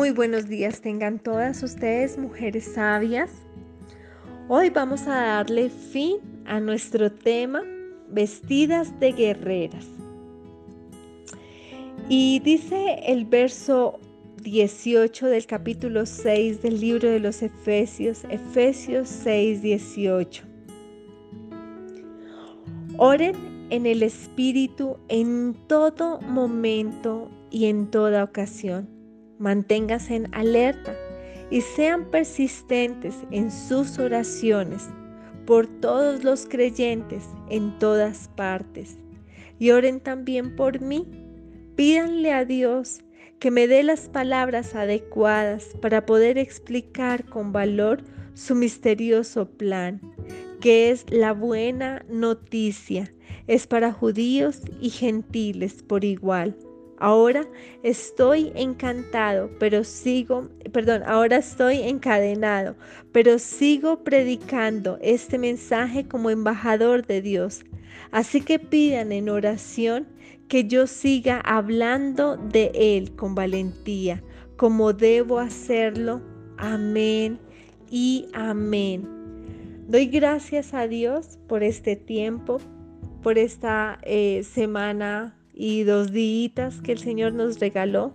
Muy buenos días tengan todas ustedes, mujeres sabias. Hoy vamos a darle fin a nuestro tema, vestidas de guerreras. Y dice el verso 18 del capítulo 6 del libro de los Efesios, Efesios 6, 18. Oren en el Espíritu en todo momento y en toda ocasión Manténganse en alerta y sean persistentes en sus oraciones por todos los creyentes en todas partes. Y oren también por mí. Pídanle a Dios que me dé las palabras adecuadas para poder explicar con valor su misterioso plan, que es la buena noticia. Es para judíos y gentiles por igual Ahora estoy encantado, pero sigo, perdón, ahora estoy encadenado, pero sigo predicando este mensaje como embajador de Dios. Así que pidan en oración que yo siga hablando de Él con valentía, como debo hacerlo. Amén y amén. Doy gracias a Dios por este tiempo, por esta eh, semana y dos días que el Señor nos regaló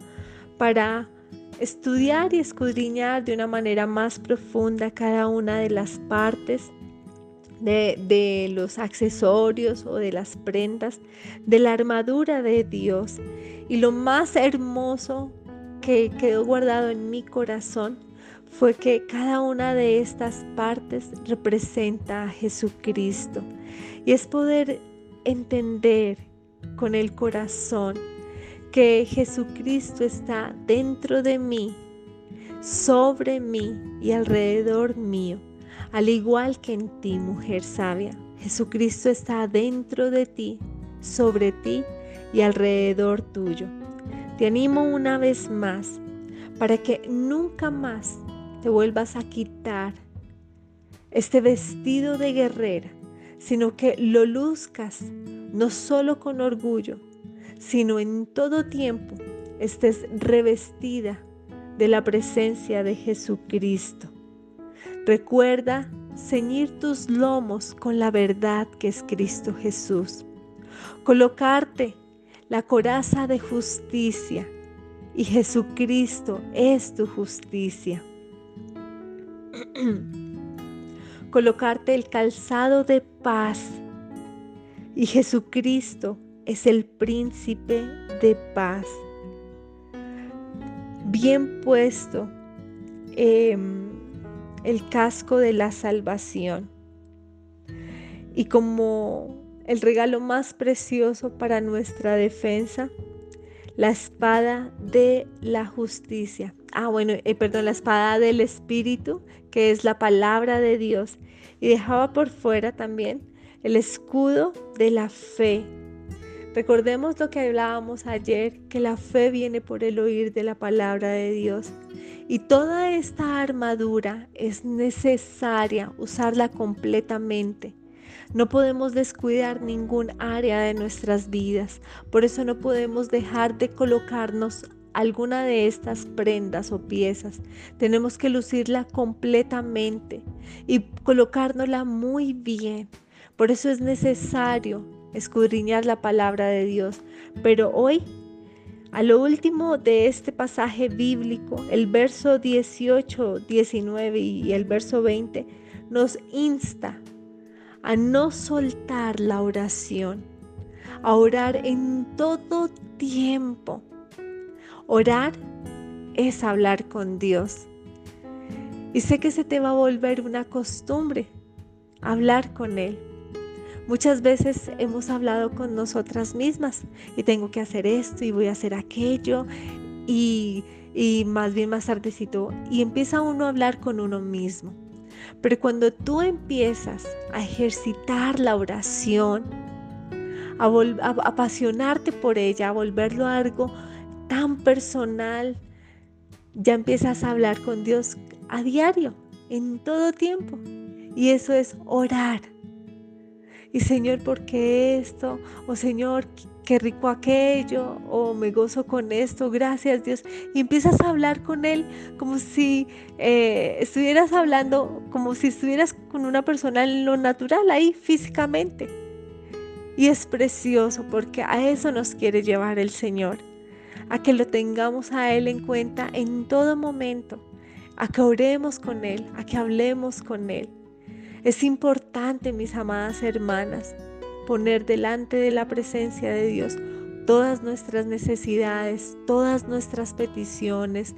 para estudiar y escudriñar de una manera más profunda cada una de las partes de, de, los accesorios o de las prendas de la armadura de Dios. Y lo más hermoso que quedó guardado en mi corazón fue que cada una de estas partes representa a Jesucristo. Y es poder entender con el corazón que Jesucristo está dentro de mí, sobre mí y alrededor mío, al igual que en ti, mujer sabia. Jesucristo está dentro de ti, sobre ti y alrededor tuyo. Te animo una vez más para que nunca más te vuelvas a quitar este vestido de guerrera, sino que lo luzcas no solo con orgullo, sino en todo tiempo estés revestida de la presencia de Jesucristo. Recuerda ceñir tus lomos con la verdad que es Cristo Jesús. Colocarte la coraza de justicia y Jesucristo es tu justicia. Colocarte el calzado de paz y Jesucristo es el príncipe de paz. Bien puesto em, el casco de la salvación. Y como el regalo más precioso para nuestra defensa, la espada de la justicia. Ah, bueno, eh, perdón, la espada del Espíritu, que es la palabra de Dios. Y dejaba por fuera también el escudo de la fe. Recordemos lo que hablábamos ayer, que la fe viene por el oír de la palabra de Dios. Y toda esta armadura es necesaria usarla completamente. No podemos descuidar ningún área de nuestras vidas. Por eso no podemos dejar de colocarnos alguna de estas prendas o piezas. Tenemos que lucirla completamente y colocárnosla muy bien. Por eso es necesario escudriñar la palabra de Dios. Pero hoy, a lo último de este pasaje bíblico, el verso 18, 19 y el verso 20, nos insta a no soltar la oración, a orar en todo tiempo. Orar es hablar con Dios. Y sé que se te va a volver una costumbre hablar con Él. Muchas veces hemos hablado con nosotras mismas y tengo que hacer esto y voy a hacer aquello y, más bien más tardecito y empieza uno a hablar con uno mismo. Pero cuando tú empiezas a ejercitar la oración, a, a, apasionarte por ella, a volverlo algo tan personal, ya empiezas a hablar con Dios a diario, en todo tiempo. Y eso es orar. Y Señor, ¿por qué esto? O Señor, qué rico aquello, o me gozo con esto, gracias Dios. Y empiezas a hablar con Él como si eh, estuvieras hablando, como si estuvieras con una persona en lo natural, ahí físicamente. Y es precioso porque a eso nos quiere llevar el Señor, a que lo tengamos a Él en cuenta en todo momento, a que oremos con Él, a que hablemos con Él. Es importante, mis amadas hermanas, poner delante de la presencia de Dios todas nuestras necesidades, todas nuestras peticiones,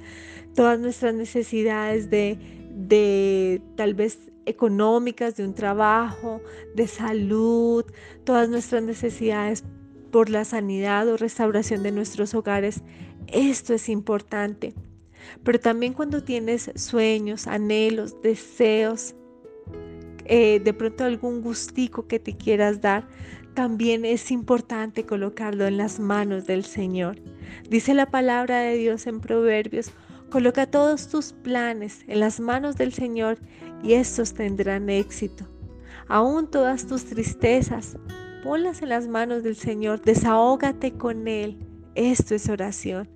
todas nuestras necesidades de, de tal vez económicas, de un trabajo, de salud, todas nuestras necesidades por la sanidad o restauración de nuestros hogares. Esto es importante. Pero también cuando tienes sueños, anhelos, deseos, eh, de pronto algún gustico que te quieras dar, también es importante colocarlo en las manos del Señor. Dice la palabra de Dios en Proverbios, coloca todos tus planes en las manos del Señor y estos tendrán éxito. Aún todas tus tristezas, ponlas en las manos del Señor, desahógate con Él. Esto es oración.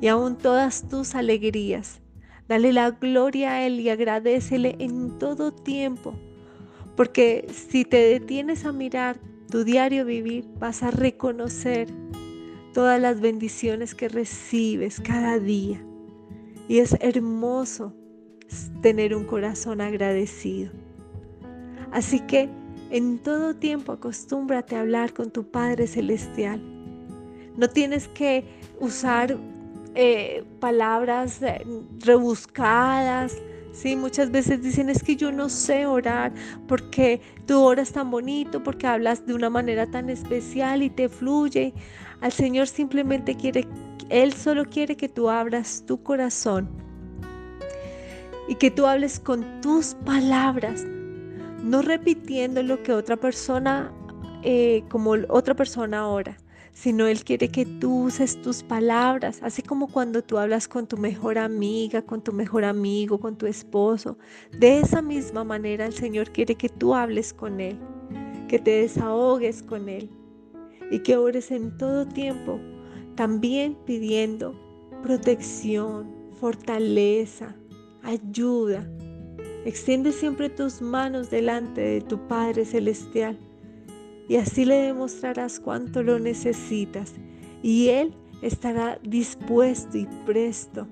Y aún todas tus alegrías, dale la gloria a Él y agradecele en todo tiempo porque si te detienes a mirar tu diario vivir, vas a reconocer todas las bendiciones que recibes cada día. Y es hermoso tener un corazón agradecido. Así que en todo tiempo acostúmbrate a hablar con tu Padre Celestial. No tienes que usar eh, palabras eh, rebuscadas, Sí, muchas veces dicen es que yo no sé orar porque tú oras tan bonito, porque hablas de una manera tan especial y te fluye. Al Señor simplemente quiere, Él solo quiere que tú abras tu corazón y que tú hables con tus palabras, no repitiendo lo que otra persona, eh, como otra persona ora, sino Él quiere que tú uses tus palabras, así como cuando tú hablas con tu mejor amiga, con tu mejor amigo, con tu esposo. De esa misma manera el Señor quiere que tú hables con Él, que te desahogues con Él y que ores en todo tiempo, también pidiendo protección, fortaleza, ayuda. Extiende siempre tus manos delante de tu Padre Celestial y así le demostrarás cuánto lo necesitas y Él estará dispuesto y presto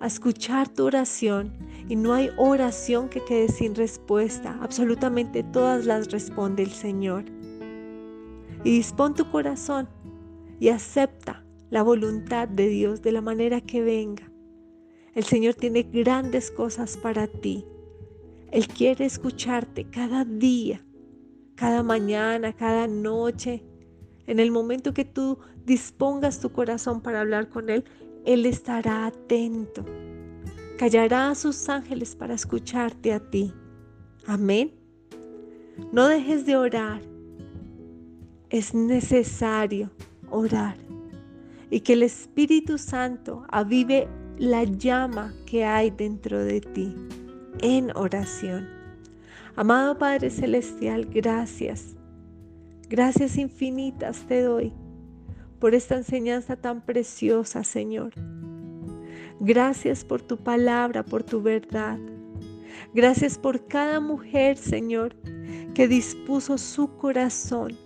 a escuchar tu oración y no hay oración que quede sin respuesta. Absolutamente todas las responde el Señor. Y dispón tu corazón y acepta la voluntad de Dios de la manera que venga. El Señor tiene grandes cosas para ti. Él quiere escucharte cada día cada mañana, cada noche. En el momento que tú dispongas tu corazón para hablar con Él, Él estará atento. Callará a sus ángeles para escucharte a ti. Amén. No dejes de orar. Es necesario orar y que el Espíritu Santo avive la llama que hay dentro de ti en oración. Amado Padre Celestial, gracias. Gracias infinitas te doy por esta enseñanza tan preciosa, Señor. Gracias por tu palabra, por tu verdad. Gracias por cada mujer, Señor, que dispuso su corazón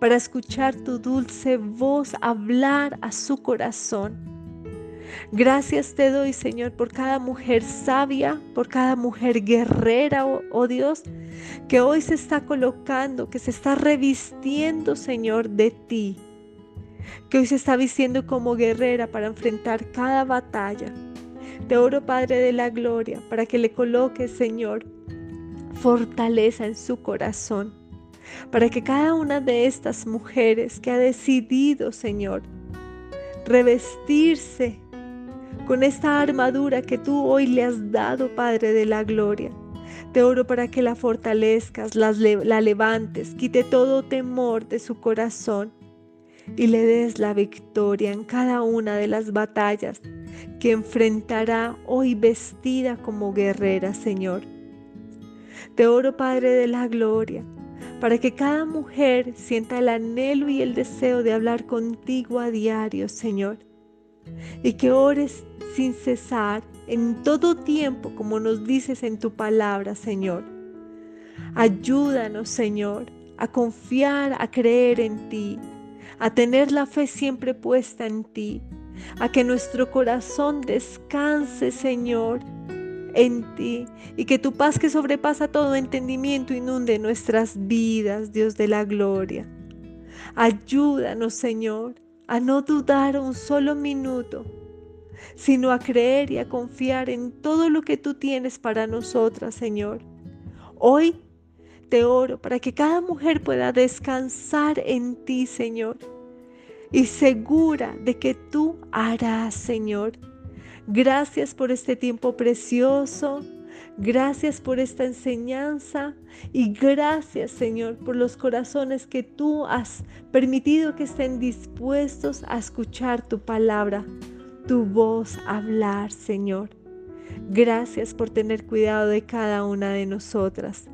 para escuchar tu dulce voz hablar a su corazón Gracias te doy, Señor, por cada mujer sabia, por cada mujer guerrera, oh, oh, Dios, que hoy se está colocando, que se está revistiendo, Señor, de ti. Que hoy se está vistiendo como guerrera para enfrentar cada batalla. Te oro, Padre de la Gloria, para que le coloques, Señor, fortaleza en su corazón. Para que cada una de estas mujeres que ha decidido, Señor, revestirse con esta armadura que tú hoy le has dado, Padre de la Gloria. Te oro para que la fortalezcas, la, levantes, quite todo temor de su corazón y le des la victoria en cada una de las batallas que enfrentará hoy vestida como guerrera, Señor. Te oro, Padre de la Gloria, para que cada mujer sienta el anhelo y el deseo de hablar contigo a diario, Señor, y que ores sin cesar en todo tiempo, como nos dices en tu palabra, Señor. Ayúdanos, Señor, a confiar, a creer en ti, a tener la fe siempre puesta en ti, a que nuestro corazón descanse, Señor, en ti y que tu paz que sobrepasa todo entendimiento inunde nuestras vidas, Dios de la gloria. Ayúdanos, Señor, a no dudar un solo minuto, sino a creer y a confiar en todo lo que tú tienes para nosotras, Señor. Hoy te oro para que cada mujer pueda descansar en ti, Señor, y segura de que tú harás, Señor Gracias por este tiempo precioso. Gracias por esta enseñanza y gracias Señor por los corazones que tú has permitido que estén dispuestos a escuchar tu palabra, tu voz hablar Señor. Gracias por tener cuidado de cada una de nosotras.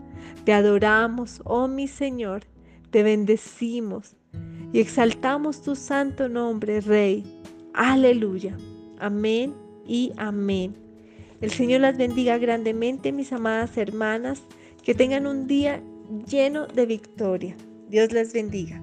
Te adoramos, oh mi Señor, te bendecimos y exaltamos tu santo nombre, Rey. Aleluya. Amén y amén. El Señor las bendiga grandemente, mis amadas hermanas, que tengan un día lleno de victoria. Dios les bendiga.